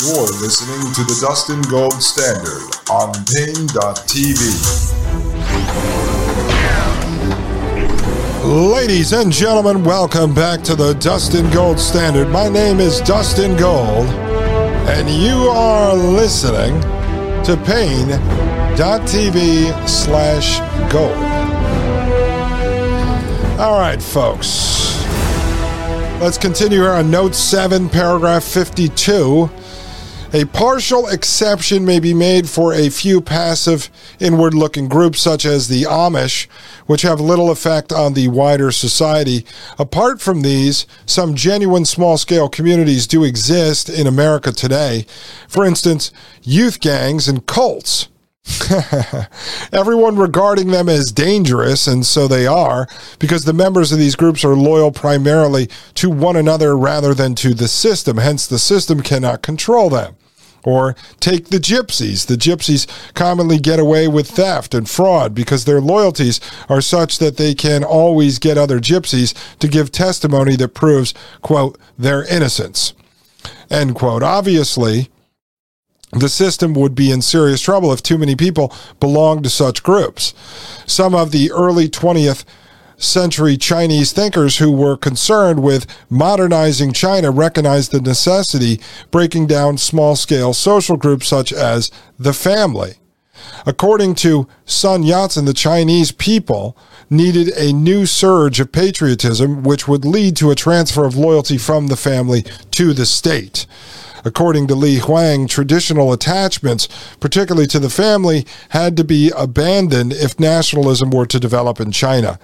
You're listening to the Dustin Gold Standard on Paine.tv. Ladies and gentlemen, welcome back to the Dustin Gold Standard. My name is Dustin Gold, and you are listening to Paine.tv slash gold. All right, folks. Let's continue here on Note 7, paragraph 52. A partial exception may be made for a few passive, inward looking groups such as the Amish, which have little effect on the wider society. Apart from these, some genuine small scale communities do exist in America today. For instance, youth gangs and cults. Everyone regarding them as dangerous, and so they are, because the members of these groups are loyal primarily to one another rather than to the system. Hence, the system cannot control them. Or take the gypsies. The gypsies commonly get away with theft and fraud because their loyalties are such that they can always get other gypsies to give testimony that proves, quote, their innocence, end quote. Obviously, the system would be in serious trouble if too many people belonged to such groups. Some of the early 20th century Chinese thinkers who were concerned with modernizing China recognized the necessity breaking down small scale social groups such as the family. According to Sun Yat-sen, the Chinese people needed a new surge of patriotism, which would lead to a transfer of loyalty from the family to the state. According to Li Huang, traditional attachments, particularly to the family, had to be abandoned if nationalism were to develop in China.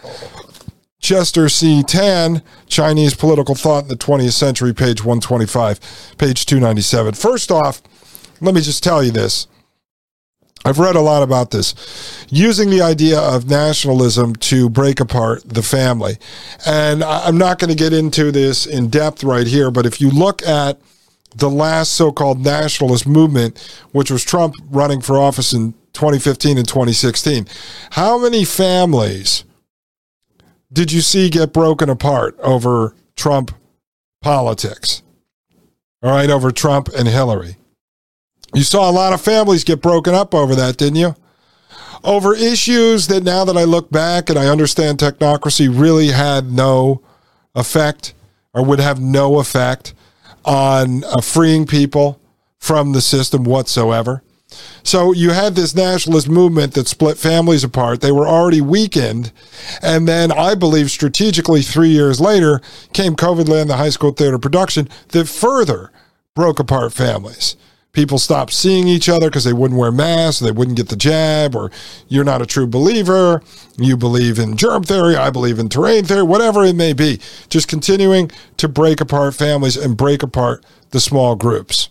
Chester C. Tan, Chinese Political Thought in the 20th Century, page 125, page 297. First off, let me just tell you this. I've read a lot about this, using the idea of nationalism to break apart the family. And I'm not going to get into this in depth right here, but if you look at the last so called nationalist movement, which was Trump running for office in 2015 and 2016, how many families did you see get broken apart over Trump politics? All right, over Trump and Hillary. You saw a lot of families get broken up over that, didn't you? Over issues that now that I look back and I understand technocracy really had no effect or would have no effect on uh, freeing people from the system whatsoever. So you had this nationalist movement that split families apart. They were already weakened. And then I believe strategically, three years later, came COVID land, the high school theater production that further broke apart families. People stopped seeing each other because they wouldn't wear masks, they wouldn't get the jab, or you're not a true believer. You believe in germ theory, I believe in terrain theory, whatever it may be. Just continuing to break apart families and break apart the small groups.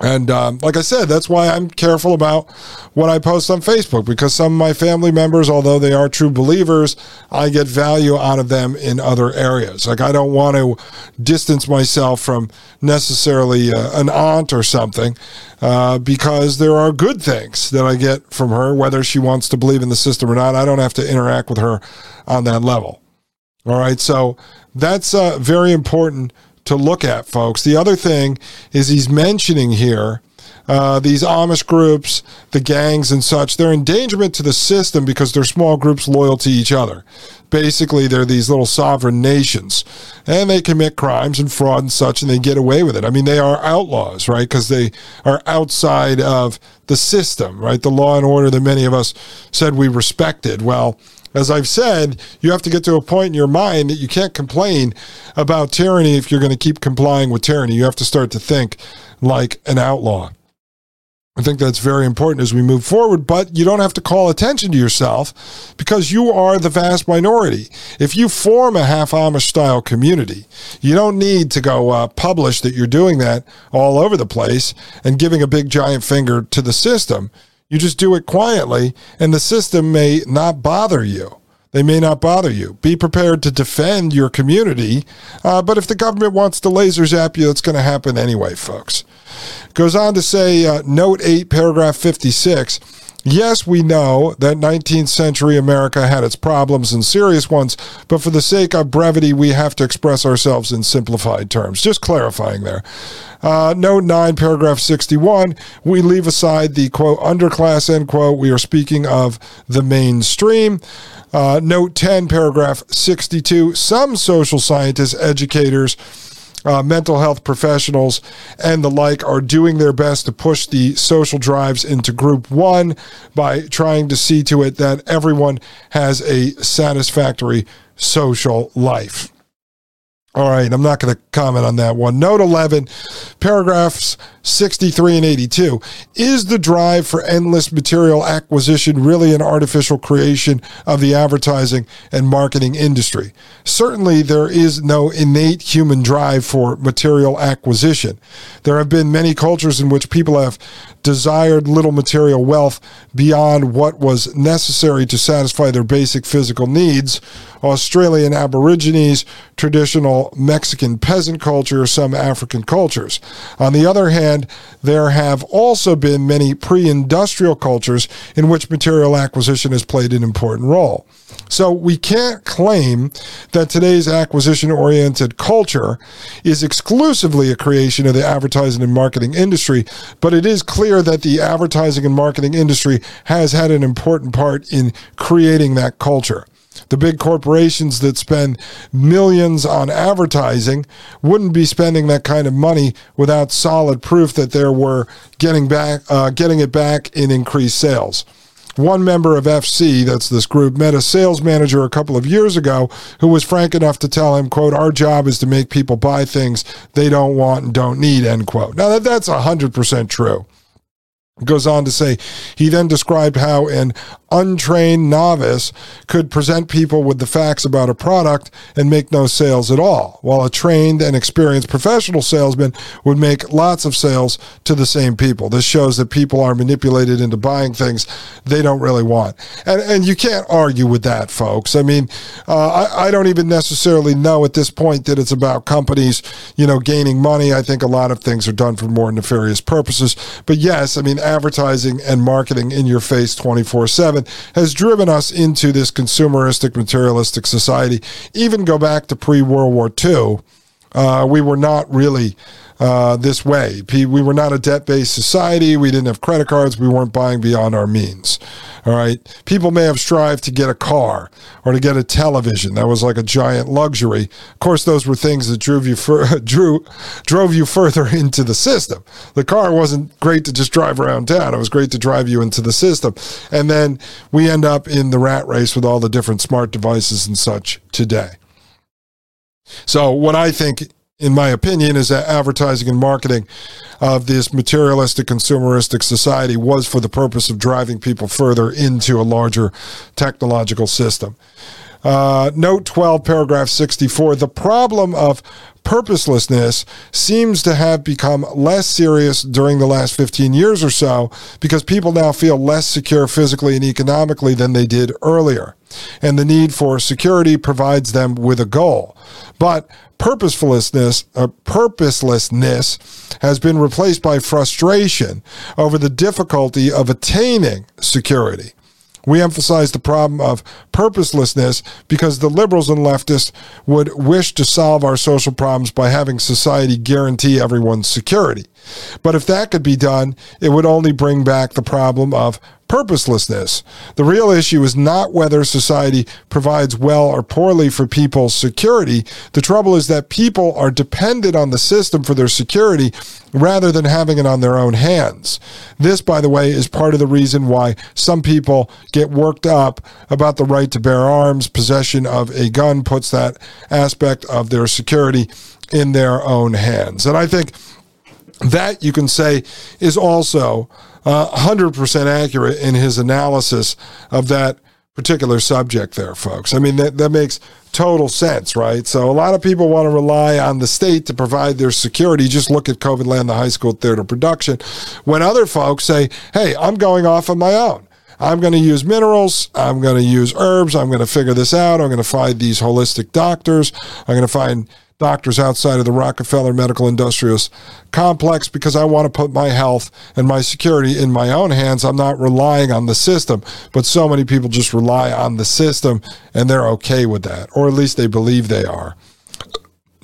And um, like I said, that's why I'm careful about what I post on Facebook because some of my family members, although they are true believers, I get value out of them in other areas. Like I don't want to distance myself from necessarily uh, an aunt or something uh, because there are good things that I get from her, whether she wants to believe in the system or not. I don't have to interact with her on that level. All right. So that's uh, very important to look at, folks. The other thing is he's mentioning here uh, these Amish groups, the gangs and such, they're endangerment to the system because they're small groups loyal to each other. Basically, they're these little sovereign nations and they commit crimes and fraud and such and they get away with it. I mean, they are outlaws, right? Because they are outside of the system, right? The law and order that many of us said we respected. Well, as I've said, you have to get to a point in your mind that you can't complain about tyranny if you're going to keep complying with tyranny. You have to start to think like an outlaw. I think that's very important as we move forward, but you don't have to call attention to yourself because you are the vast minority. If you form a half Amish style community, you don't need to go uh, publish that you're doing that all over the place and giving a big giant finger to the system. You just do it quietly, and the system may not bother you. They may not bother you. Be prepared to defend your community, uh, but if the government wants to laser zap you, it's going to happen anyway, folks. Goes on to say, uh, note 8, paragraph 56. Yes, we know that 19th century America had its problems and serious ones, but for the sake of brevity, we have to express ourselves in simplified terms. Just clarifying there. Uh, note 9, paragraph 61, we leave aside the quote, underclass, end quote. We are speaking of the mainstream. Uh, note 10, paragraph 62, some social scientists, educators, uh, mental health professionals, and the like are doing their best to push the social drives into group one by trying to see to it that everyone has a satisfactory social life. All right, I'm not going to comment on that one. Note 11, paragraphs 63 and 82. Is the drive for endless material acquisition really an artificial creation of the advertising and marketing industry? Certainly, there is no innate human drive for material acquisition. There have been many cultures in which people have desired little material wealth beyond what was necessary to satisfy their basic physical needs. Australian Aborigines, traditional Mexican peasant culture, some African cultures. On the other hand, there have also been many pre industrial cultures in which material acquisition has played an important role. So we can't claim that today's acquisition oriented culture is exclusively a creation of the advertising and marketing industry, but it is clear that the advertising and marketing industry has had an important part in creating that culture. The big corporations that spend millions on advertising wouldn't be spending that kind of money without solid proof that they were getting back, uh, getting it back in increased sales. One member of FC, that's this group, met a sales manager a couple of years ago who was frank enough to tell him, quote, our job is to make people buy things they don't want and don't need, end quote. Now, that, that's 100% true goes on to say he then described how an untrained novice could present people with the facts about a product and make no sales at all, while a trained and experienced professional salesman would make lots of sales to the same people. This shows that people are manipulated into buying things they don't really want. And, and you can't argue with that, folks. I mean, uh, I, I don't even necessarily know at this point that it's about companies, you know, gaining money. I think a lot of things are done for more nefarious purposes. But yes, I mean, advertising and marketing in your face 24 7 has driven us into this consumeristic, materialistic society. Even go back to pre World War II, uh, we were not really uh, this way. We were not a debt based society. We didn't have credit cards. We weren't buying beyond our means. All right. People may have strived to get a car or to get a television. That was like a giant luxury. Of course, those were things that drove you fur- drew drove you further into the system. The car wasn't great to just drive around town. It was great to drive you into the system. And then we end up in the rat race with all the different smart devices and such today. So, what I think in my opinion, is that advertising and marketing of this materialistic, consumeristic society was for the purpose of driving people further into a larger technological system. Uh, note 12, paragraph 64. The problem of purposelessness seems to have become less serious during the last 15 years or so because people now feel less secure physically and economically than they did earlier. And the need for security provides them with a goal. But purposefulness, uh, purposelessness has been replaced by frustration over the difficulty of attaining security. We emphasize the problem of purposelessness because the liberals and leftists would wish to solve our social problems by having society guarantee everyone's security. But if that could be done, it would only bring back the problem of purposelessness. The real issue is not whether society provides well or poorly for people's security. The trouble is that people are dependent on the system for their security rather than having it on their own hands. This, by the way, is part of the reason why some people get worked up about the right to bear arms. Possession of a gun puts that aspect of their security in their own hands. And I think that you can say is also uh, 100% accurate in his analysis of that particular subject there, folks. I mean, that, that makes total sense, right? So a lot of people want to rely on the state to provide their security. Just look at COVID Land, the high school theater production. When other folks say, hey, I'm going off on my own. I'm going to use minerals. I'm going to use herbs. I'm going to figure this out. I'm going to find these holistic doctors. I'm going to find doctors outside of the Rockefeller Medical Industrials complex because I want to put my health and my security in my own hands. I'm not relying on the system, but so many people just rely on the system and they're okay with that, or at least they believe they are.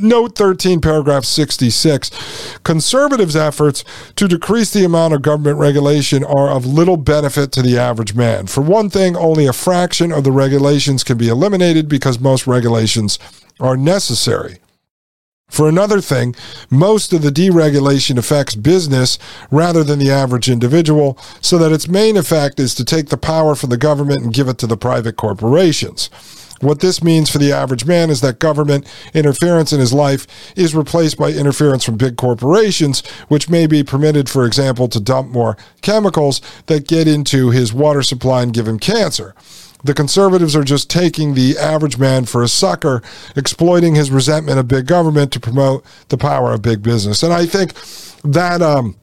Note 13, paragraph 66. Conservatives' efforts to decrease the amount of government regulation are of little benefit to the average man. For one thing, only a fraction of the regulations can be eliminated because most regulations are necessary. For another thing, most of the deregulation affects business rather than the average individual, so that its main effect is to take the power from the government and give it to the private corporations. What this means for the average man is that government interference in his life is replaced by interference from big corporations, which may be permitted, for example, to dump more chemicals that get into his water supply and give him cancer. The conservatives are just taking the average man for a sucker, exploiting his resentment of big government to promote the power of big business. And I think that um,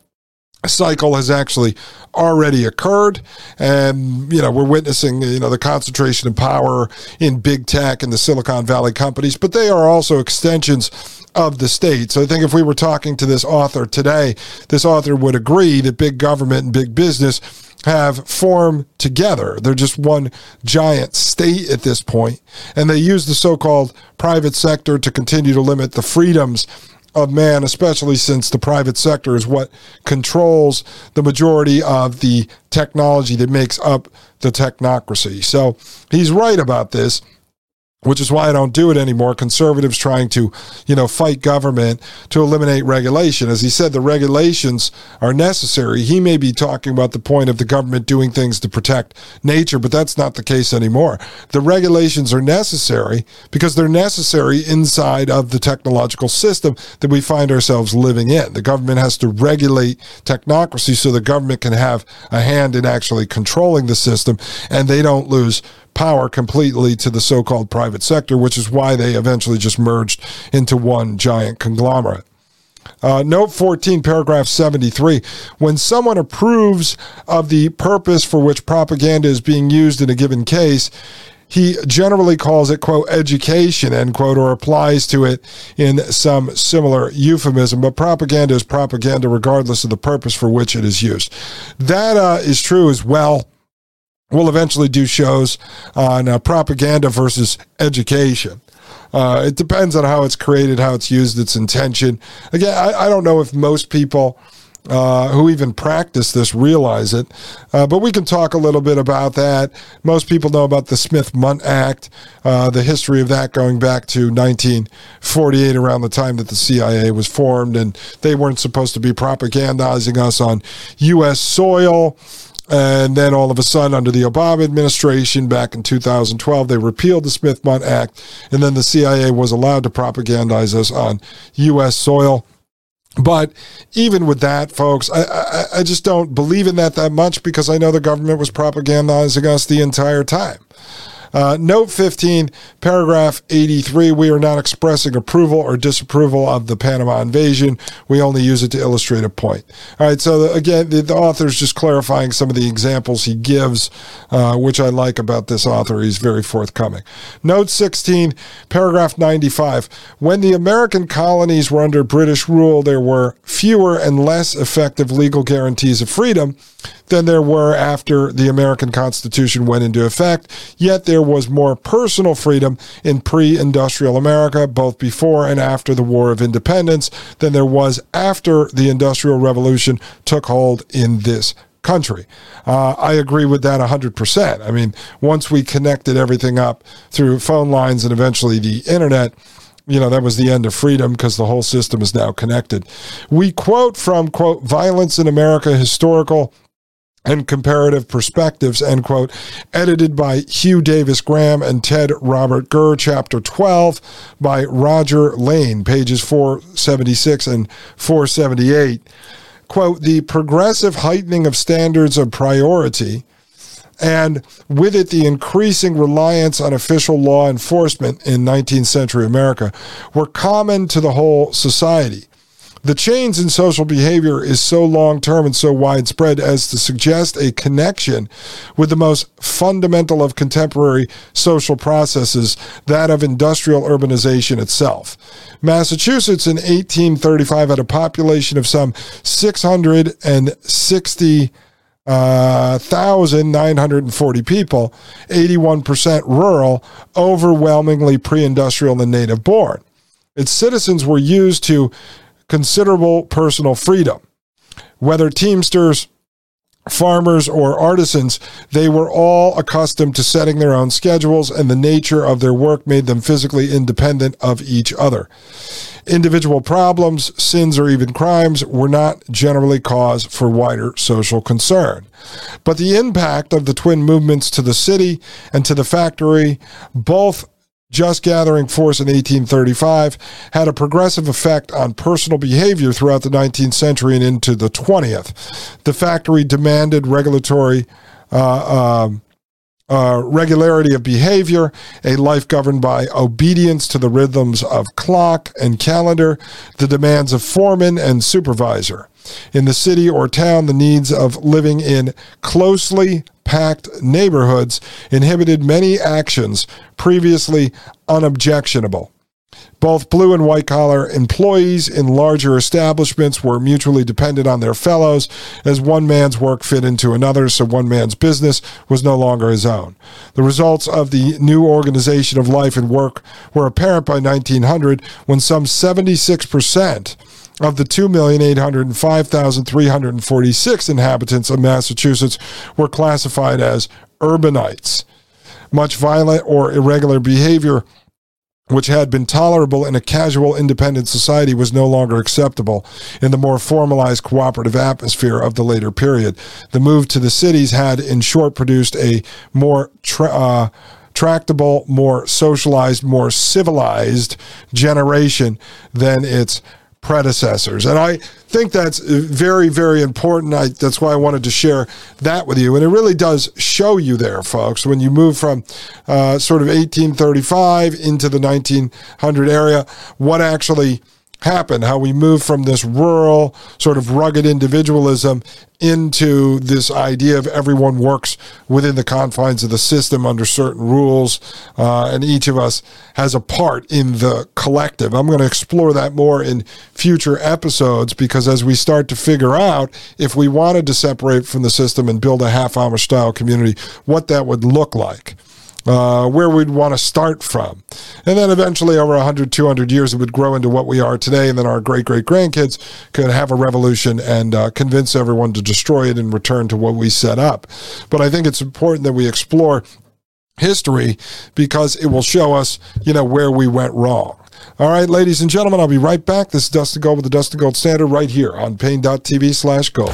cycle has actually already occurred and you know we're witnessing you know the concentration of power in big tech and the silicon valley companies but they are also extensions of the state so i think if we were talking to this author today this author would agree that big government and big business have formed together. They're just one giant state at this point, and they use the so called private sector to continue to limit the freedoms of man, especially since the private sector is what controls the majority of the technology that makes up the technocracy. So he's right about this which is why I don't do it anymore. Conservatives trying to, you know, fight government to eliminate regulation. As he said, the regulations are necessary. He may be talking about the point of the government doing things to protect nature, but that's not the case anymore. The regulations are necessary because they're necessary inside of the technological system that we find ourselves living in. The government has to regulate technocracy so the government can have a hand in actually controlling the system and they don't lose power completely to the so called private sector, which is why they eventually just merged into one giant conglomerate. Uh, note 14, paragraph 73. When someone approves of the purpose for which propaganda is being used in a given case, he generally calls it, quote, education, end quote, or applies to it in some similar euphemism. But propaganda is propaganda regardless of the purpose for which it is used. That uh, is true as well We'll eventually do shows on uh, propaganda versus education. Uh, it depends on how it's created, how it's used, its intention. Again, I, I don't know if most people uh, who even practice this realize it, uh, but we can talk a little bit about that. Most people know about the Smith Mundt Act, uh, the history of that going back to 1948, around the time that the CIA was formed, and they weren't supposed to be propagandizing us on U.S. soil. And then all of a sudden, under the Obama administration back in 2012, they repealed the Smith Mundt Act. And then the CIA was allowed to propagandize us on U.S. soil. But even with that, folks, I, I, I just don't believe in that that much because I know the government was propagandizing us the entire time. Uh, note 15, paragraph 83 we are not expressing approval or disapproval of the Panama invasion. We only use it to illustrate a point. All right, so the, again, the, the author is just clarifying some of the examples he gives, uh, which I like about this author. He's very forthcoming. Note 16, paragraph 95 when the American colonies were under British rule, there were fewer and less effective legal guarantees of freedom than there were after the American Constitution went into effect, yet there was more personal freedom in pre industrial America, both before and after the War of Independence, than there was after the Industrial Revolution took hold in this country. Uh, I agree with that 100%. I mean, once we connected everything up through phone lines and eventually the internet, you know, that was the end of freedom because the whole system is now connected. We quote from, quote, Violence in America Historical and Comparative Perspectives, end quote, edited by Hugh Davis Graham and Ted Robert Gurr, chapter 12 by Roger Lane, pages 476 and 478. quote, the progressive heightening of standards of priority and with it the increasing reliance on official law enforcement in 19th century America were common to the whole society. The change in social behavior is so long term and so widespread as to suggest a connection with the most fundamental of contemporary social processes, that of industrial urbanization itself. Massachusetts in 1835 had a population of some 660 uh, 1,940 people, 81% rural, overwhelmingly pre industrial and native born. Its citizens were used to considerable personal freedom. Whether Teamsters, farmers, or artisans, they were all accustomed to setting their own schedules, and the nature of their work made them physically independent of each other. Individual problems, sins, or even crimes were not generally cause for wider social concern. But the impact of the twin movements to the city and to the factory, both just gathering force in 1835, had a progressive effect on personal behavior throughout the 19th century and into the 20th. The factory demanded regulatory. Uh, um, uh, regularity of behavior, a life governed by obedience to the rhythms of clock and calendar, the demands of foreman and supervisor. In the city or town, the needs of living in closely packed neighborhoods inhibited many actions previously unobjectionable. Both blue and white collar employees in larger establishments were mutually dependent on their fellows as one man's work fit into another, so one man's business was no longer his own. The results of the new organization of life and work were apparent by 1900 when some 76% of the 2,805,346 inhabitants of Massachusetts were classified as urbanites. Much violent or irregular behavior which had been tolerable in a casual independent society was no longer acceptable in the more formalized cooperative atmosphere of the later period. The move to the cities had, in short, produced a more tra- uh, tractable, more socialized, more civilized generation than its predecessors. And I think that's very, very important. I, that's why I wanted to share that with you. And it really does show you there, folks, when you move from uh, sort of 1835 into the 1900 area, what actually happened, how we move from this rural, sort of rugged individualism into this idea of everyone works within the confines of the system under certain rules, uh, and each of us has a part in the collective. I'm going to explore that more in future episodes because as we start to figure out if we wanted to separate from the system and build a half Amish style community, what that would look like uh, where we'd want to start from. And then eventually, over 100, 200 years, it would grow into what we are today. And then our great great grandkids could have a revolution and uh, convince everyone to destroy it and return to what we set up. But I think it's important that we explore history because it will show us, you know, where we went wrong. All right, ladies and gentlemen, I'll be right back. This is Dustin Gold with the Dustin Gold Standard right here on Paine.tv slash gold.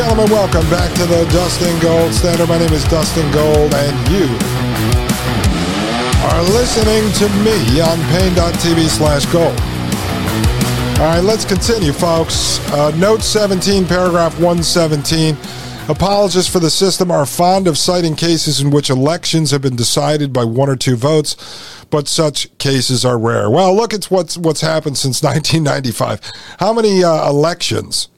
gentlemen, welcome back to the Dustin Gold Standard. My name is Dustin Gold, and you are listening to me on Paine.tv slash gold. All right, let's continue, folks. Uh, note 17, paragraph 117. Apologists for the system are fond of citing cases in which elections have been decided by one or two votes, but such cases are rare. Well, look at what's what's happened since 1995. How many uh, elections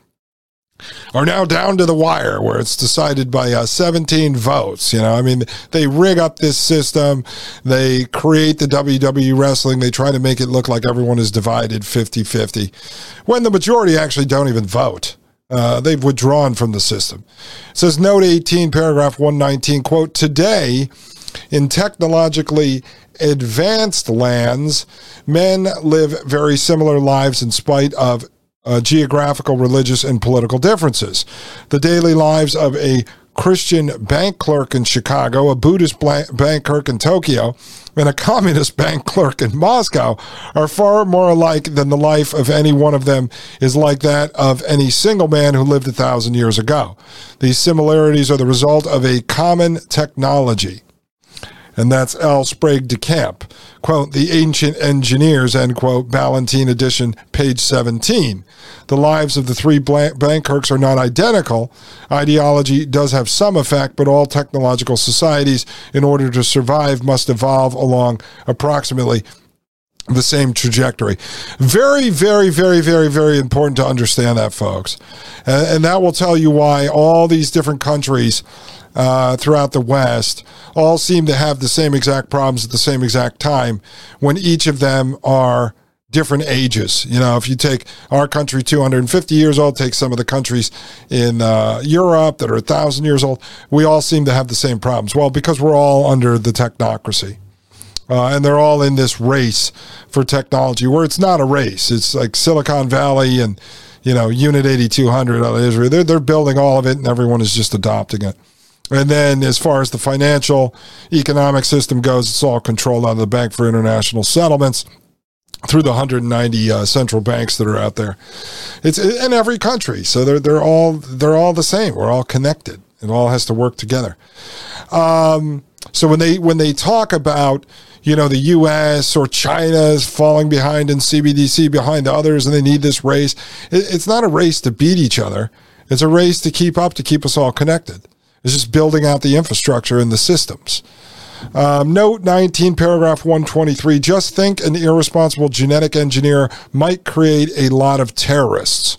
are now down to the wire where it's decided by uh, 17 votes. You know, I mean, they rig up this system. They create the WWE wrestling. They try to make it look like everyone is divided 50 50 when the majority actually don't even vote. Uh, they've withdrawn from the system. It says note 18, paragraph 119, quote, today in technologically advanced lands, men live very similar lives in spite of uh, geographical, religious, and political differences. The daily lives of a Christian bank clerk in Chicago, a Buddhist bank clerk in Tokyo, and a communist bank clerk in Moscow are far more alike than the life of any one of them is like that of any single man who lived a thousand years ago. These similarities are the result of a common technology and that's L. Sprague de Camp. Quote, The Ancient Engineers, end quote, Ballantine edition, page 17. The lives of the three bank clerks are not identical. Ideology does have some effect, but all technological societies, in order to survive, must evolve along approximately the same trajectory. Very, very, very, very, very important to understand that, folks. And that will tell you why all these different countries uh, throughout the West all seem to have the same exact problems at the same exact time when each of them are different ages. You know, if you take our country 250 years old, take some of the countries in uh, Europe that are 1,000 years old, we all seem to have the same problems. Well, because we're all under the technocracy. Uh, and they're all in this race for technology where it's not a race. It's like Silicon Valley and, you know, Unit 8200 out of Israel. They're, they're building all of it and everyone is just adopting it. And then, as far as the financial economic system goes, it's all controlled out of the Bank for International Settlements through the 190 uh, central banks that are out there. It's in every country, so they're they're all they're all the same. We're all connected. It all has to work together. Um, so when they when they talk about you know the U.S. or China is falling behind in CBDC behind the others, and they need this race, it, it's not a race to beat each other. It's a race to keep up to keep us all connected. It's just building out the infrastructure and the systems. Um, note 19, paragraph 123. Just think an irresponsible genetic engineer might create a lot of terrorists.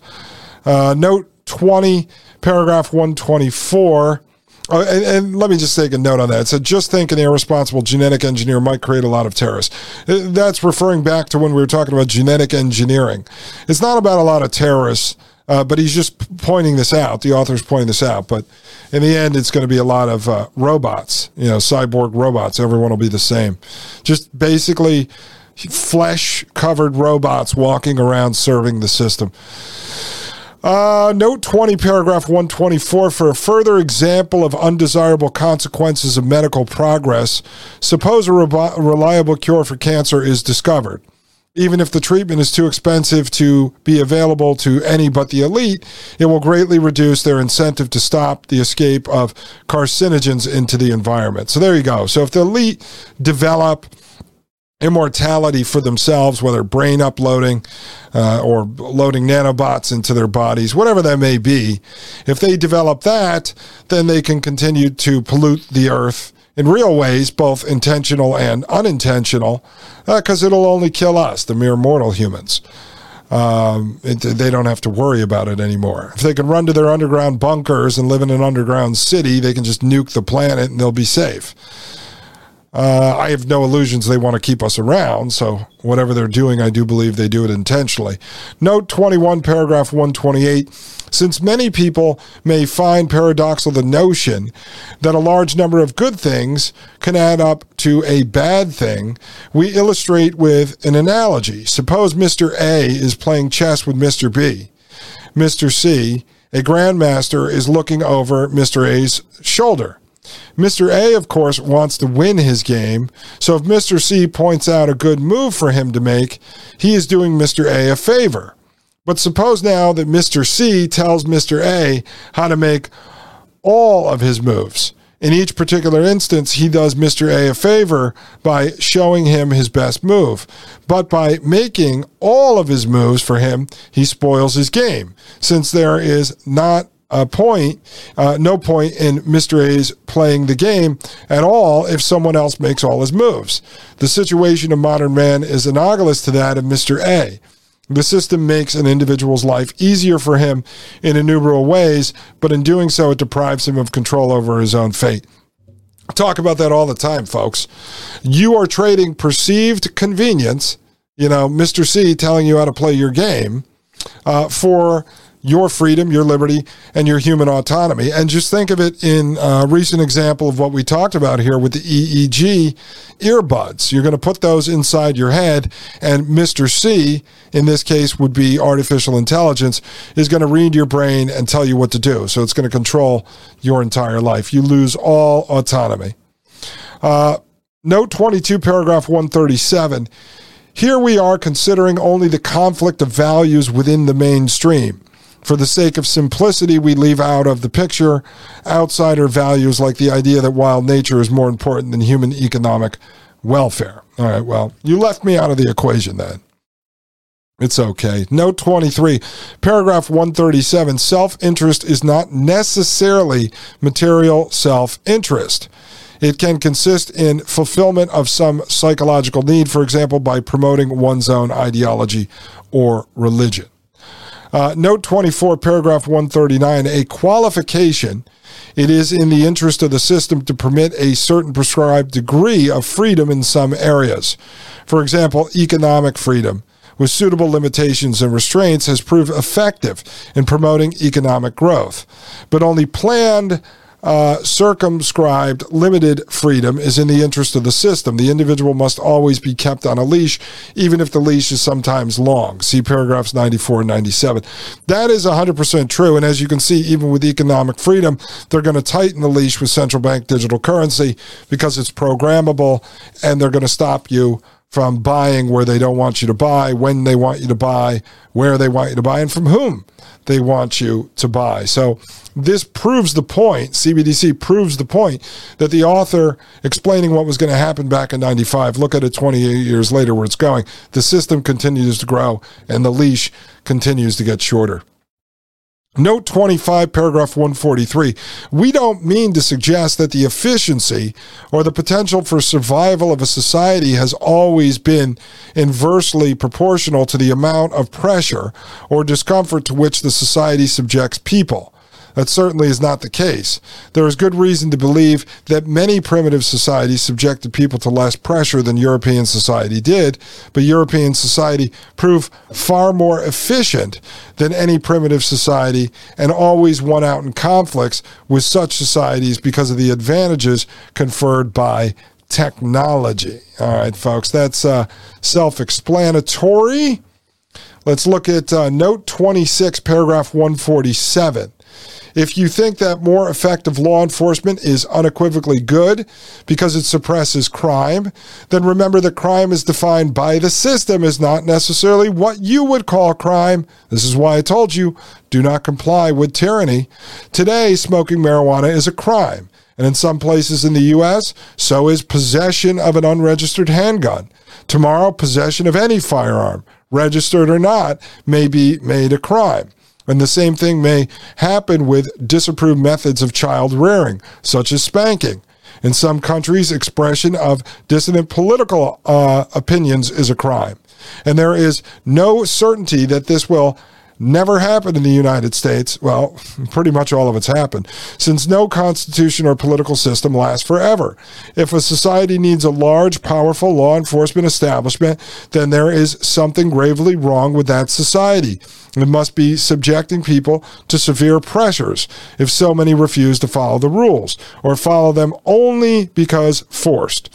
Uh, note 20, paragraph 124. Uh, and, and, let me just take a note on that. It said, just think an irresponsible genetic engineer might create a lot of terrorists. Uh, that's referring back to when we were talking about genetic engineering. It's not about a lot of terrorists uh, but he's just pointing this out. The author's pointing this out. But in the end, it's going to be a lot of uh, robots, you know, cyborg robots. Everyone will be the same. Just basically flesh covered robots walking around serving the system. Uh, note 20, paragraph 124. For a further example of undesirable consequences of medical progress, suppose a reliable cure for cancer is discovered even if the treatment is too expensive to be available to any but the elite, it will greatly reduce their incentive to stop the escape of carcinogens into the environment. So there you go. So if the elite develop immortality for themselves, whether brain uploading uh, or loading nanobots into their bodies, whatever that may be, if they develop that, then they can continue to pollute the earth in real ways, both intentional and unintentional, because uh, it'll only kill us, the mere mortal humans. Um, it, they don't have to worry about it anymore. If they can run to their underground bunkers and live in an underground city, they can just nuke the planet and they'll be safe. Uh, I have no illusions they want to keep us around, so whatever they're doing, I do believe they do it intentionally. Note 21, paragraph 128. Since many people may find paradoxical the notion that a large number of good things can add up to a bad thing, we illustrate with an analogy. Suppose Mr. A is playing chess with Mr. B. Mr. C, a grandmaster, is looking over Mr. A's shoulder. Mr. A, of course, wants to win his game. So if Mr. C points out a good move for him to make, he is doing Mr. A a favor. But suppose now that Mr. C tells Mr. A how to make all of his moves. In each particular instance, he does Mr. A a favor by showing him his best move. But by making all of his moves for him, he spoils his game, since there is not a point, uh, no point in Mr. A's playing the game at all if someone else makes all his moves. The situation of modern man is analogous to that of Mr. A. The system makes an individual's life easier for him in innumerable ways, but in doing so, it deprives him of control over his own fate. talk about that all the time, folks. You are trading perceived convenience, you know, Mr. C telling you how to play your game, uh, for your freedom, your liberty, and your human autonomy. And just think of it in a recent example of what we talked about here with the EEG earbuds. You're going to put those inside your head, and Mr. C, in this case, would be artificial intelligence, is going to read your brain and tell you what to do. So it's going to control your entire life. You lose all autonomy. Uh, note 22, paragraph 137. Here we are considering only the conflict of values within the mainstream. For the sake of simplicity, we leave out of the picture outsider values like the idea that wild nature is more important than human economic welfare. All right, well, you left me out of the equation then. It's okay. Note 23, paragraph 137 self interest is not necessarily material self interest. It can consist in fulfillment of some psychological need, for example, by promoting one's own ideology or religion. Uh, note 24, paragraph 139, a qualification. It is in the interest of the system to permit a certain prescribed degree of freedom in some areas. For example, economic freedom, with suitable limitations and restraints, has proved effective in promoting economic growth. But only planned uh, circumscribed, limited freedom is in the interest of the system. The individual must always be kept on a leash, even if the leash is sometimes long. See paragraphs 94 and 97. That is 100% true. And as you can see, even with economic freedom, they're going to tighten the leash with central bank digital currency because it's programmable and they're going to stop you from buying where they don't want you to buy, when they want you to buy, where they want you to buy, and from whom they want you to buy. So this proves the point, CBDC proves the point that the author explaining what was going to happen back in 95, look at it 28 years later where it's going. The system continues to grow and the leash continues to get shorter. Note 25, paragraph 143. We don't mean to suggest that the efficiency or the potential for survival of a society has always been inversely proportional to the amount of pressure or discomfort to which the society subjects people. That certainly is not the case. There is good reason to believe that many primitive societies subjected people to less pressure than European society did, but European society proved far more efficient than any primitive society and always won out in conflicts with such societies because of the advantages conferred by technology. All right, folks, that's uh, self explanatory. Let's look at uh, note 26, paragraph 147. If you think that more effective law enforcement is unequivocally good because it suppresses crime, then remember that crime is defined by the system as not necessarily what you would call crime. This is why I told you do not comply with tyranny. Today, smoking marijuana is a crime. And in some places in the U.S., so is possession of an unregistered handgun. Tomorrow, possession of any firearm, registered or not, may be made a crime. And the same thing may happen with disapproved methods of child rearing, such as spanking. In some countries, expression of dissident political uh, opinions is a crime. And there is no certainty that this will never happened in the United States. Well, pretty much all of it's happened, since no constitution or political system lasts forever. If a society needs a large, powerful law enforcement establishment, then there is something gravely wrong with that society. It must be subjecting people to severe pressures if so many refuse to follow the rules, or follow them only because forced.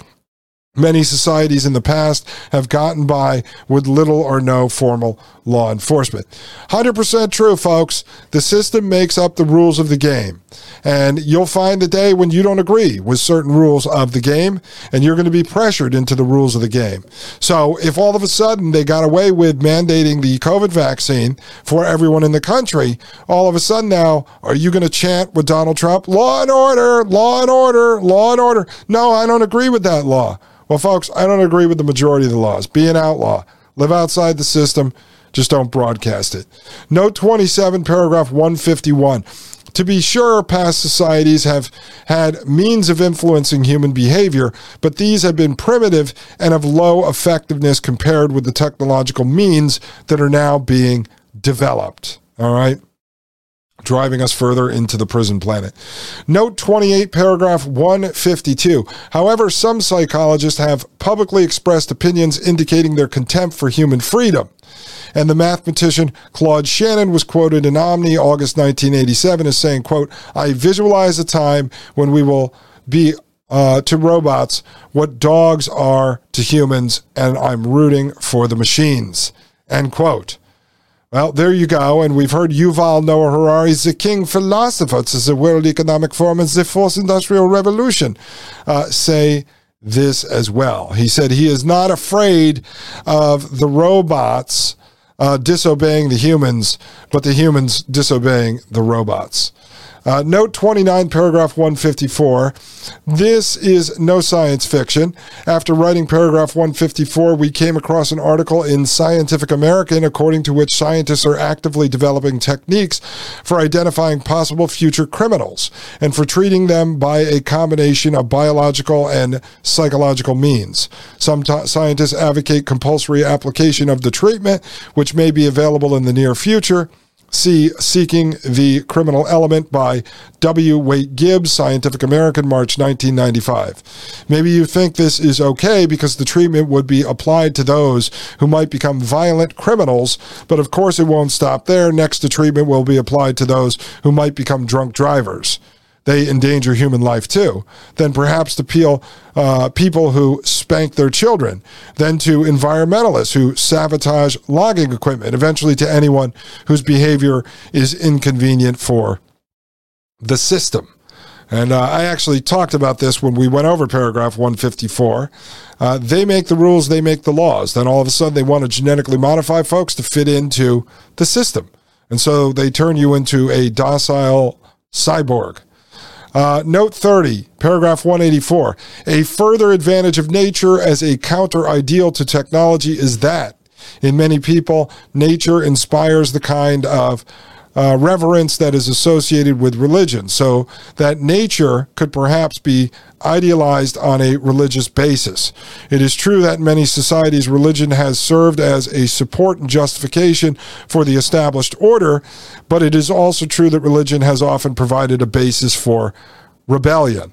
Many societies in the past have gotten by with little or no formal law enforcement. 100% true, folks. The system makes up the rules of the game. And you'll find the day when you don't agree with certain rules of the game, and you're going to be pressured into the rules of the game. So if all of a sudden they got away with mandating the COVID vaccine for everyone in the country, all of a sudden now, are you going to chant with Donald Trump, law and order, law and order, law and order? No, I don't agree with that law. Well, folks, I don't agree with the majority of the laws. Be an outlaw. Live outside the system. Just don't broadcast it. Note 27, paragraph 151. To be sure, past societies have had means of influencing human behavior, but these have been primitive and of low effectiveness compared with the technological means that are now being developed. All right. Driving us further into the prison planet. Note 28, paragraph 152. However, some psychologists have publicly expressed opinions indicating their contempt for human freedom. And the mathematician Claude Shannon was quoted in Omni August 1987 as saying, quote, I visualize a time when we will be uh, to robots what dogs are to humans, and I'm rooting for the machines. End quote. Well, there you go. And we've heard Yuval Noah Harari, the king philosopher to the World Economic Forum and the Fourth Industrial Revolution, uh, say this as well. He said he is not afraid of the robots uh, disobeying the humans, but the humans disobeying the robots. Uh, note 29, paragraph 154. This is no science fiction. After writing paragraph 154, we came across an article in Scientific American according to which scientists are actively developing techniques for identifying possible future criminals and for treating them by a combination of biological and psychological means. Some t- scientists advocate compulsory application of the treatment, which may be available in the near future. See Seeking the Criminal Element by W. Wayt Gibbs, Scientific American, March 1995. Maybe you think this is okay because the treatment would be applied to those who might become violent criminals, but of course it won't stop there. Next, the treatment will be applied to those who might become drunk drivers they endanger human life too. Then perhaps to peel, uh, people who spank their children. Then to environmentalists who sabotage logging equipment. Eventually to anyone whose behavior is inconvenient for the system. And uh, I actually talked about this when we went over paragraph 154. Uh, they make the rules, they make the laws. Then all of a sudden they want to genetically modify folks to fit into the system. And so they turn you into a docile cyborg. Uh, note 30, paragraph 184. A further advantage of nature as a counter ideal to technology is that, in many people, nature inspires the kind of uh, reverence that is associated with religion, so that nature could perhaps be idealized on a religious basis. It is true that in many societies, religion has served as a support and justification for the established order, but it is also true that religion has often provided a basis for rebellion.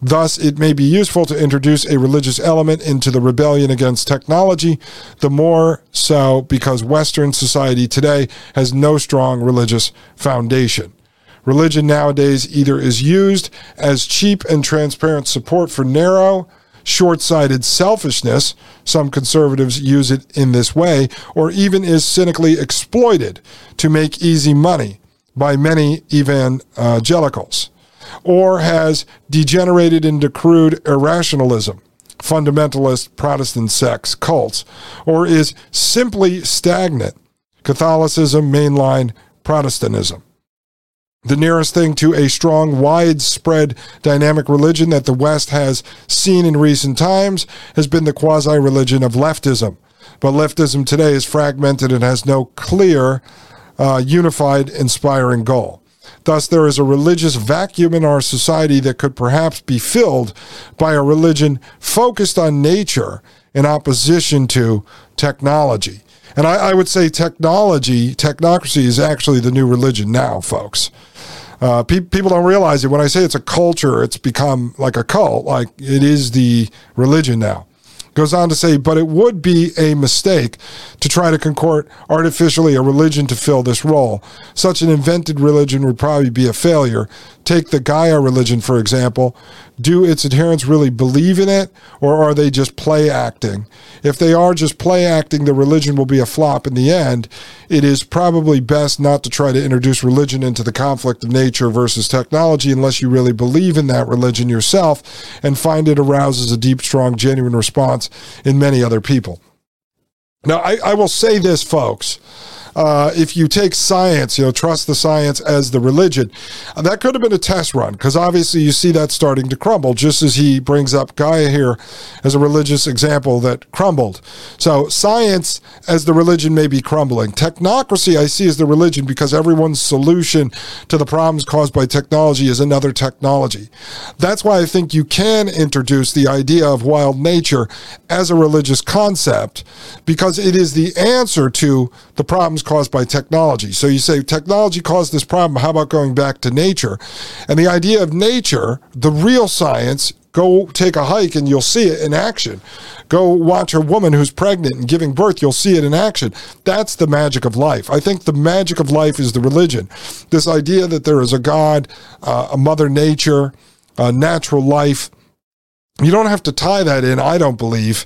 Thus, it may be useful to introduce a religious element into the rebellion against technology, the more so because Western society today has no strong religious foundation. Religion nowadays either is used as cheap and transparent support for narrow, short sighted selfishness, some conservatives use it in this way, or even is cynically exploited to make easy money by many evangelicals or has degenerated into crude irrationalism, fundamentalist Protestant sects, cults, or is simply stagnant, Catholicism, mainline Protestantism. The nearest thing to a strong, widespread, dynamic religion that the West has seen in recent times has been the quasi religion of leftism. But leftism today is fragmented and has no clear, uh, unified, inspiring goal. Thus, there is a religious vacuum in our society that could perhaps be filled by a religion focused on nature in opposition to technology. And I, I would say technology, technocracy is actually the new religion now, folks. Uh, pe- people don't realize it. When I say it's a culture, it's become like a cult, like it is the religion now. Goes on to say, but it would be a mistake to try to concoct artificially a religion to fill this role. Such an invented religion would probably be a failure. Take the Gaia religion, for example. Do its adherents really believe in it, or are they just play acting? If they are just play acting, the religion will be a flop in the end. It is probably best not to try to introduce religion into the conflict of nature versus technology unless you really believe in that religion yourself and find it arouses a deep, strong, genuine response in many other people. Now, I, I will say this, folks uh, if you take science, you know, trust the science as the religion, uh, that could have been a test run because obviously you see that starting to crumble, just as he brings up Gaia here as a religious example that crumbled. So science as the religion may be crumbling. Technocracy I see as the religion because everyone's solution to the problems caused by technology is another technology. That's why I think you can introduce the idea of wild nature as a religious concept because it is the answer to the problems caused by technology. So you say technology caused this problem. How about going back to nature? And the idea of nature, the real science, go take a hike and you'll see it in action. Go watch a woman who's pregnant and giving birth, you'll see it in action. That's the magic of life. I think the magic of life is the religion. This idea that there is a God, uh, a mother nature, a natural life. You don't have to tie that in, I don't believe,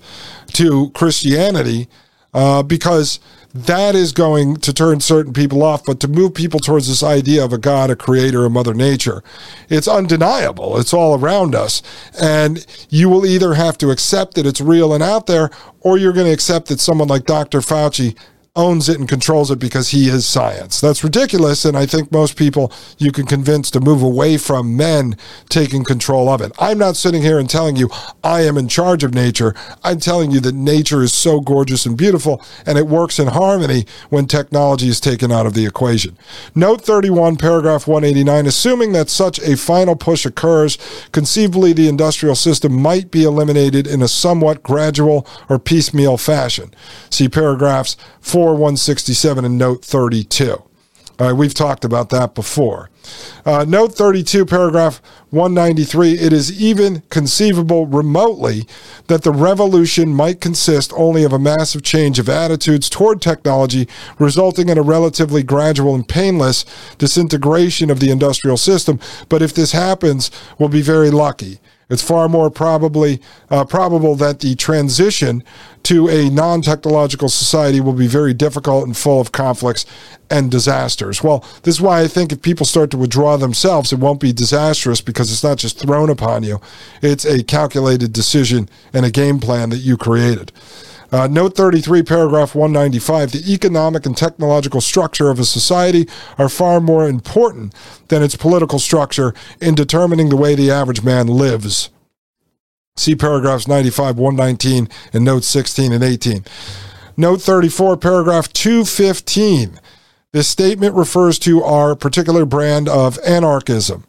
to Christianity uh, because that is going to turn certain people off. But to move people towards this idea of a God, a creator, a mother nature, it's undeniable. It's all around us. And you will either have to accept that it's real and out there, or you're going to accept that someone like Dr. Fauci owns it and controls it because he is science. That's ridiculous. And I think most people you can convince to move away from men taking control of it. I'm not sitting here and telling you I am in charge of nature. I'm telling you that nature is so gorgeous and beautiful and it works in harmony when technology is taken out of the equation. Note 31, paragraph 189, assuming that such a final push occurs, conceivably the industrial system might be eliminated in a somewhat gradual or piecemeal fashion. See paragraphs 4 167 and note 32. All right, we've talked about that before. Uh, note 32, paragraph 193 it is even conceivable remotely that the revolution might consist only of a massive change of attitudes toward technology, resulting in a relatively gradual and painless disintegration of the industrial system. But if this happens, we'll be very lucky. It's far more probably uh, probable that the transition to a non-technological society will be very difficult and full of conflicts and disasters. Well, this is why I think if people start to withdraw themselves, it won't be disastrous because it's not just thrown upon you. It's a calculated decision and a game plan that you created. Uh, note 33, paragraph 195 the economic and technological structure of a society are far more important than its political structure in determining the way the average man lives. See paragraphs 95, 119, and notes 16 and 18. Note 34, paragraph 215. This statement refers to our particular brand of anarchism.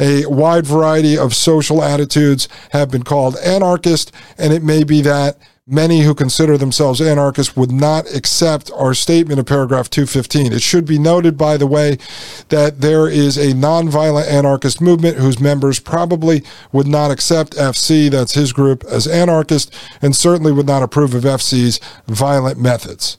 A wide variety of social attitudes have been called anarchist, and it may be that many who consider themselves anarchists would not accept our statement of paragraph 215. It should be noted, by the way, that there is a nonviolent anarchist movement whose members probably would not accept FC, that's his group, as anarchist, and certainly would not approve of FC's violent methods.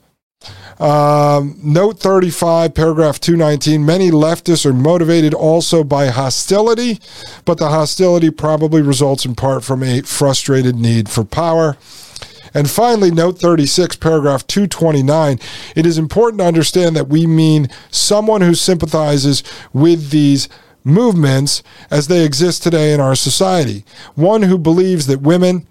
Um, note 35, paragraph 219. Many leftists are motivated also by hostility, but the hostility probably results in part from a frustrated need for power. And finally, note 36, paragraph 229. It is important to understand that we mean someone who sympathizes with these movements as they exist today in our society. One who believes that women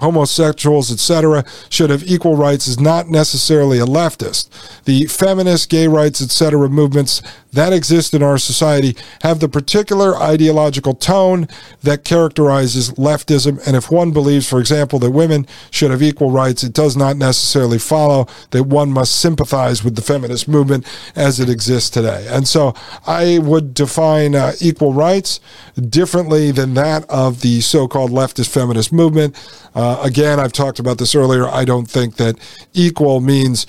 homosexuals, etc., should have equal rights is not necessarily a leftist. The feminist, gay rights, etc. movements that exist in our society have the particular ideological tone that characterizes leftism. And if one believes, for example, that women should have equal rights, it does not necessarily follow that one must sympathize with the feminist movement as it exists today. And so I would define uh, equal rights differently than that of the so called leftist feminist movement. Uh, again, I've talked about this earlier. I don't think that equal means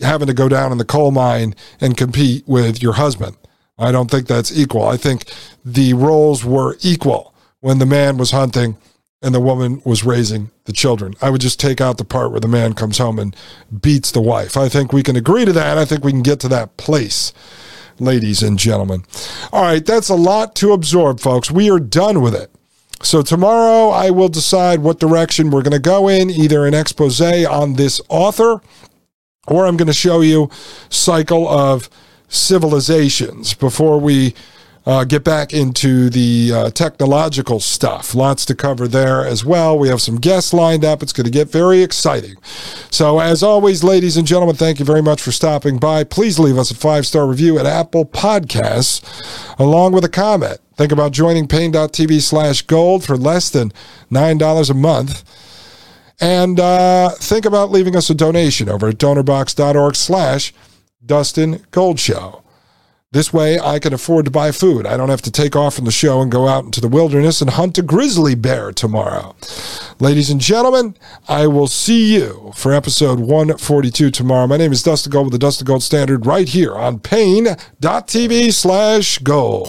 having to go down in the coal mine and compete with your husband. I don't think that's equal. I think the roles were equal when the man was hunting and the woman was raising the children. I would just take out the part where the man comes home and beats the wife. I think we can agree to that. I think we can get to that place, ladies and gentlemen. All right, that's a lot to absorb, folks. We are done with it. So tomorrow I will decide what direction we're going to go in, either an expose on this author or I'm going to show you cycle of civilizations before we uh, get back into the uh, technological stuff. Lots to cover there as well. We have some guests lined up. It's going to get very exciting. So, as always, ladies and gentlemen, thank you very much for stopping by. Please leave us a five star review at Apple Podcasts along with a comment. Think about joining paine.tv slash gold for less than $9 a month. And uh, think about leaving us a donation over at donorbox.org slash Dustin Gold Show. This way, I can afford to buy food. I don't have to take off from the show and go out into the wilderness and hunt a grizzly bear tomorrow. Ladies and gentlemen, I will see you for episode 142 tomorrow. My name is Dustin Gold with the Dustin Gold Standard right here on Paine.tv slash gold.